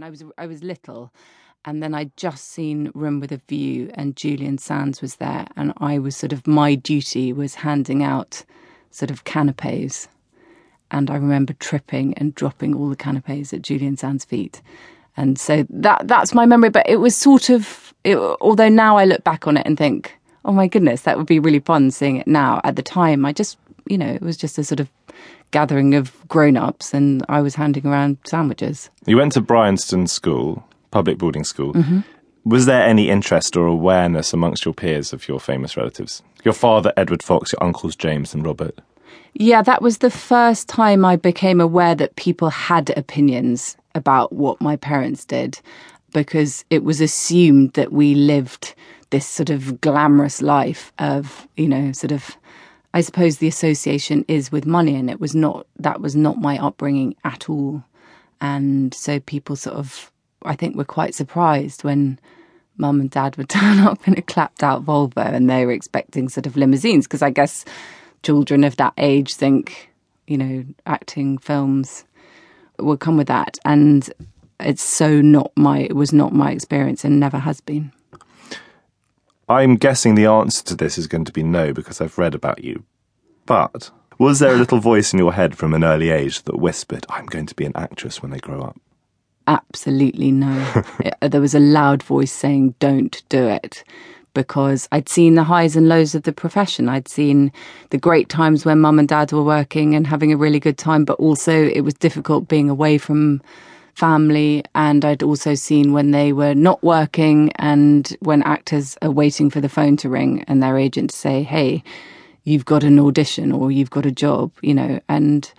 and I was I was little, and then I'd just seen Room with a View, and Julian Sands was there, and I was sort of my duty was handing out sort of canapes, and I remember tripping and dropping all the canapes at Julian Sands' feet, and so that that's my memory. But it was sort of, it, although now I look back on it and think, oh my goodness, that would be really fun seeing it now. At the time, I just you know, it was just a sort of gathering of grown ups, and I was handing around sandwiches. You went to Bryanston School, public boarding school. Mm-hmm. Was there any interest or awareness amongst your peers of your famous relatives? Your father, Edward Fox, your uncles, James and Robert? Yeah, that was the first time I became aware that people had opinions about what my parents did because it was assumed that we lived this sort of glamorous life of, you know, sort of I suppose the association is with money, and it was not that was not my upbringing at all. And so people sort of, I think, were quite surprised when mum and dad would turn up in a clapped out Volvo and they were expecting sort of limousines because I guess children of that age think, you know, acting films will come with that. And it's so not my, it was not my experience and never has been. I'm guessing the answer to this is going to be no because I've read about you. But was there a little voice in your head from an early age that whispered, I'm going to be an actress when I grow up? Absolutely no. Uh, there was a loud voice saying, don't do it. Because I'd seen the highs and lows of the profession. I'd seen the great times when mum and dad were working and having a really good time, but also it was difficult being away from family and I'd also seen when they were not working and when actors are waiting for the phone to ring and their agent to say, Hey, you've got an audition or you've got a job, you know, and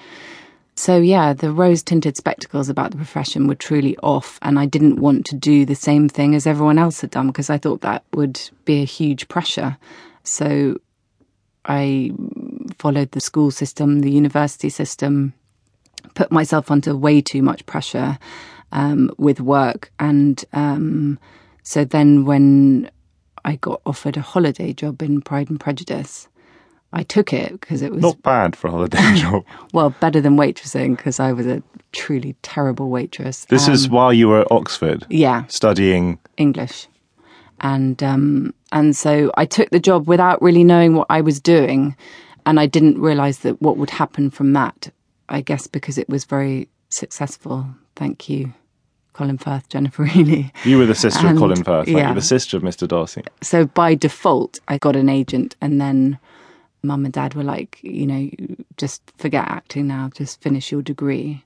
so yeah, the rose tinted spectacles about the profession were truly off and I didn't want to do the same thing as everyone else had done because I thought that would be a huge pressure. So I followed the school system, the university system, put myself under way too much pressure um, with work. And um, so then when I got offered a holiday job in Pride and Prejudice, I took it because it was not bad for a holiday job. well, better than waitressing because I was a truly terrible waitress. This um, is while you were at Oxford. Yeah, studying English, and um, and so I took the job without really knowing what I was doing, and I didn't realise that what would happen from that I guess because it was very successful. Thank you. Colin Firth, Jennifer Reilly. You were the sister and, of Colin Firth, yeah. You the sister of Mr. Darcy. So by default, I got an agent, and then mum and dad were like, you know, just forget acting now, just finish your degree.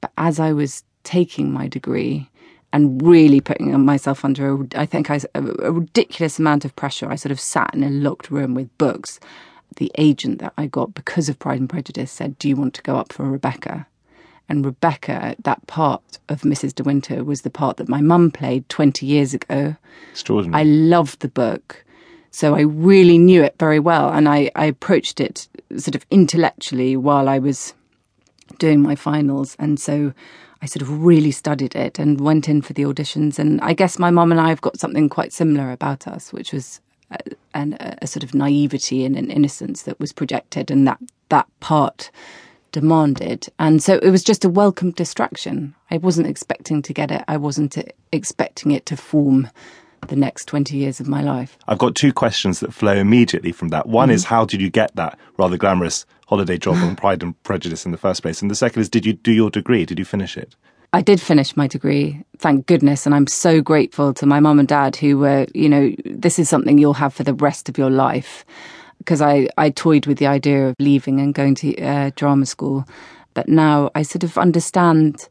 But as I was taking my degree and really putting myself under, a, I think, I, a, a ridiculous amount of pressure, I sort of sat in a locked room with books the agent that I got because of Pride and Prejudice said, Do you want to go up for Rebecca? And Rebecca, that part of Mrs. De Winter, was the part that my mum played 20 years ago. Extraordinary. I loved the book. So I really knew it very well. And I, I approached it sort of intellectually while I was doing my finals. And so I sort of really studied it and went in for the auditions. And I guess my mum and I have got something quite similar about us, which was and a, sort of naivety and an innocence that was projected, and that that part demanded. And so it was just a welcome distraction. I wasn't expecting to get it. I wasn't expecting it to form the next 20 years of my life. I've got two questions that flow immediately from that. One mm-hmm. is how did you get that rather glamorous holiday job on Pride and Prejudice in the first place? And the second is did you do your degree? Did you finish it? I did finish my degree, thank goodness, and I'm so grateful to my mum and dad who were, you know, this is something you'll have for the rest of your life. Because I, I toyed with the idea of leaving and going to uh, drama school. But now I sort of understand,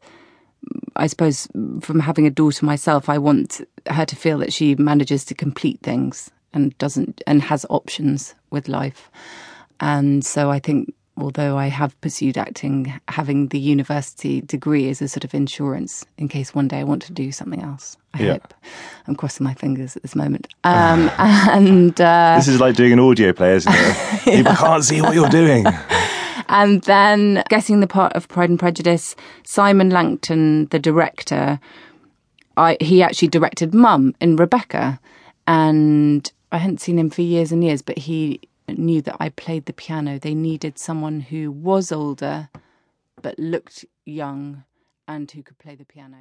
I suppose, from having a daughter myself, I want her to feel that she manages to complete things and doesn't, and has options with life. And so I think although I have pursued acting, having the university degree is a sort of insurance in case one day I want to do something else. I yeah. hope. I'm crossing my fingers at this moment. Um, and uh, this is like doing an audio play, isn't it? yeah. People can't see what you're doing. and then getting the part of Pride and Prejudice, Simon Langton, the director, I, he actually directed Mum in Rebecca, and I hadn't seen him for years and years, but he knew that I played the piano. They needed someone who was older but looked young and who could play the piano.